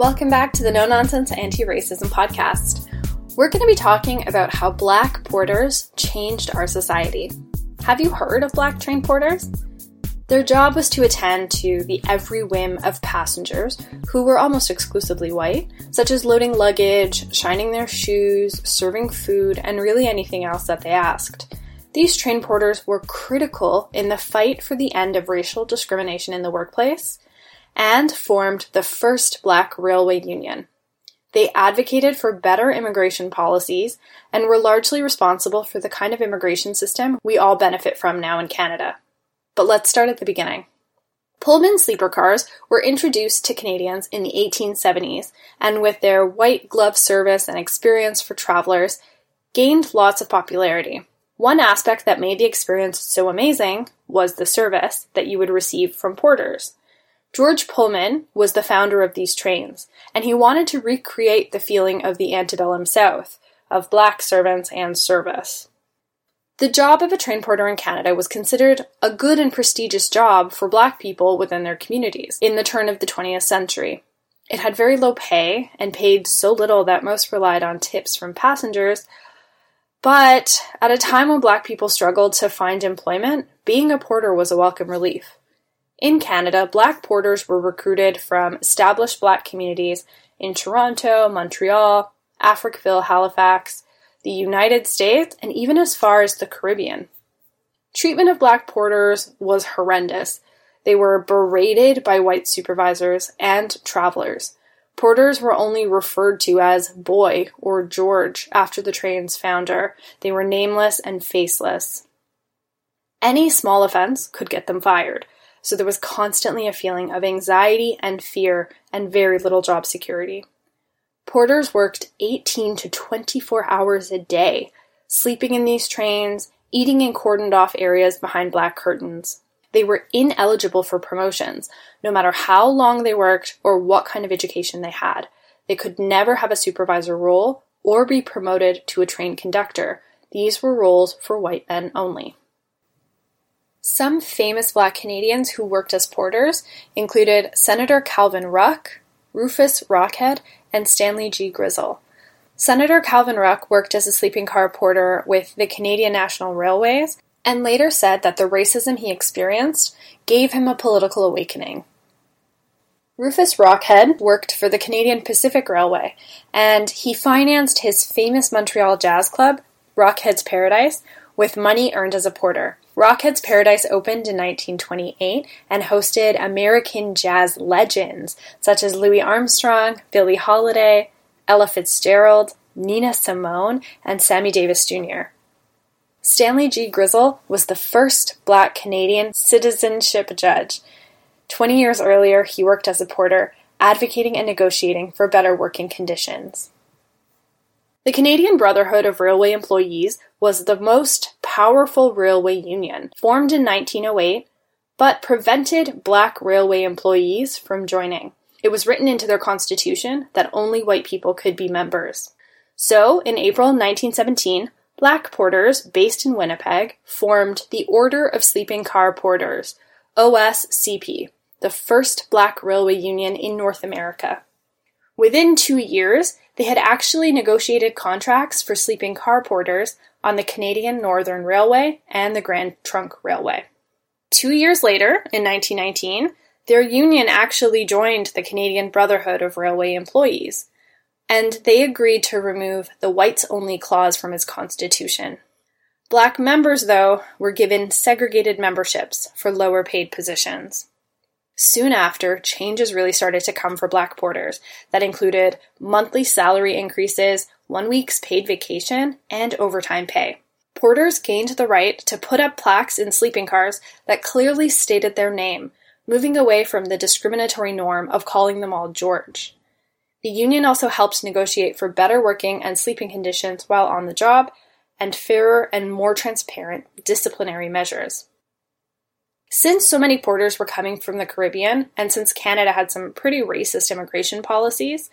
Welcome back to the No Nonsense Anti Racism Podcast. We're going to be talking about how Black porters changed our society. Have you heard of Black train porters? Their job was to attend to the every whim of passengers who were almost exclusively white, such as loading luggage, shining their shoes, serving food, and really anything else that they asked. These train porters were critical in the fight for the end of racial discrimination in the workplace and formed the first black railway union. They advocated for better immigration policies and were largely responsible for the kind of immigration system we all benefit from now in Canada. But let's start at the beginning. Pullman sleeper cars were introduced to Canadians in the 1870s, and with their white glove service and experience for travelers, gained lots of popularity. One aspect that made the experience so amazing was the service that you would receive from porters. George Pullman was the founder of these trains, and he wanted to recreate the feeling of the antebellum South, of black servants and service. The job of a train porter in Canada was considered a good and prestigious job for black people within their communities in the turn of the 20th century. It had very low pay and paid so little that most relied on tips from passengers but at a time when black people struggled to find employment, being a porter was a welcome relief. In Canada, black porters were recruited from established black communities in Toronto, Montreal, Africville, Halifax, the United States, and even as far as the Caribbean. Treatment of black porters was horrendous. They were berated by white supervisors and travelers. Porters were only referred to as Boy or George after the train's founder. They were nameless and faceless. Any small offense could get them fired, so there was constantly a feeling of anxiety and fear and very little job security. Porters worked 18 to 24 hours a day, sleeping in these trains, eating in cordoned off areas behind black curtains. They were ineligible for promotions, no matter how long they worked or what kind of education they had. They could never have a supervisor role or be promoted to a train conductor. These were roles for white men only. Some famous black Canadians who worked as porters included Senator Calvin Ruck, Rufus Rockhead, and Stanley G. Grizzle. Senator Calvin Ruck worked as a sleeping car porter with the Canadian National Railways and later said that the racism he experienced gave him a political awakening. Rufus Rockhead worked for the Canadian Pacific Railway, and he financed his famous Montreal jazz club, Rockhead's Paradise, with money earned as a porter. Rockhead's Paradise opened in 1928 and hosted American jazz legends such as Louis Armstrong, Billie Holiday, Ella Fitzgerald, Nina Simone, and Sammy Davis Jr. Stanley G. Grizzle was the first black Canadian citizenship judge. Twenty years earlier, he worked as a porter, advocating and negotiating for better working conditions. The Canadian Brotherhood of Railway Employees was the most powerful railway union, formed in 1908, but prevented black railway employees from joining. It was written into their constitution that only white people could be members. So, in April 1917, Black porters, based in Winnipeg, formed the Order of Sleeping Car Porters, OSCP, the first black railway union in North America. Within two years, they had actually negotiated contracts for sleeping car porters on the Canadian Northern Railway and the Grand Trunk Railway. Two years later, in 1919, their union actually joined the Canadian Brotherhood of Railway Employees, and they agreed to remove the whites only clause from its constitution. Black members, though, were given segregated memberships for lower paid positions. Soon after, changes really started to come for black porters that included monthly salary increases, one week's paid vacation, and overtime pay. Porters gained the right to put up plaques in sleeping cars that clearly stated their name, moving away from the discriminatory norm of calling them all George. The union also helped negotiate for better working and sleeping conditions while on the job, and fairer and more transparent disciplinary measures. Since so many porters were coming from the Caribbean, and since Canada had some pretty racist immigration policies,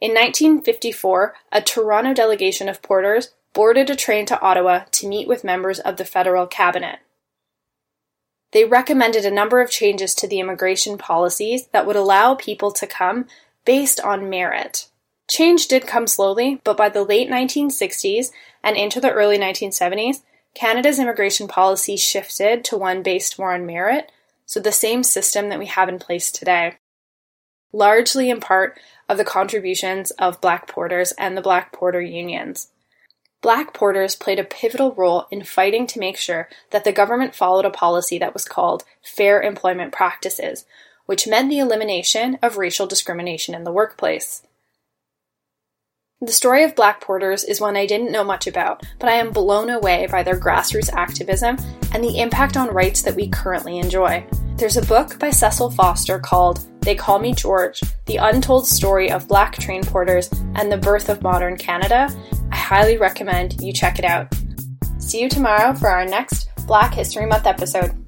in 1954 a Toronto delegation of porters boarded a train to Ottawa to meet with members of the federal cabinet. They recommended a number of changes to the immigration policies that would allow people to come based on merit. Change did come slowly, but by the late 1960s and into the early 1970s, Canada's immigration policy shifted to one based more on merit, so the same system that we have in place today. Largely in part of the contributions of Black Porters and the Black Porter unions. Black Porters played a pivotal role in fighting to make sure that the government followed a policy that was called Fair Employment Practices, which meant the elimination of racial discrimination in the workplace. The story of Black Porters is one I didn't know much about, but I am blown away by their grassroots activism and the impact on rights that we currently enjoy. There's a book by Cecil Foster called They Call Me George The Untold Story of Black Train Porters and the Birth of Modern Canada. I highly recommend you check it out. See you tomorrow for our next Black History Month episode.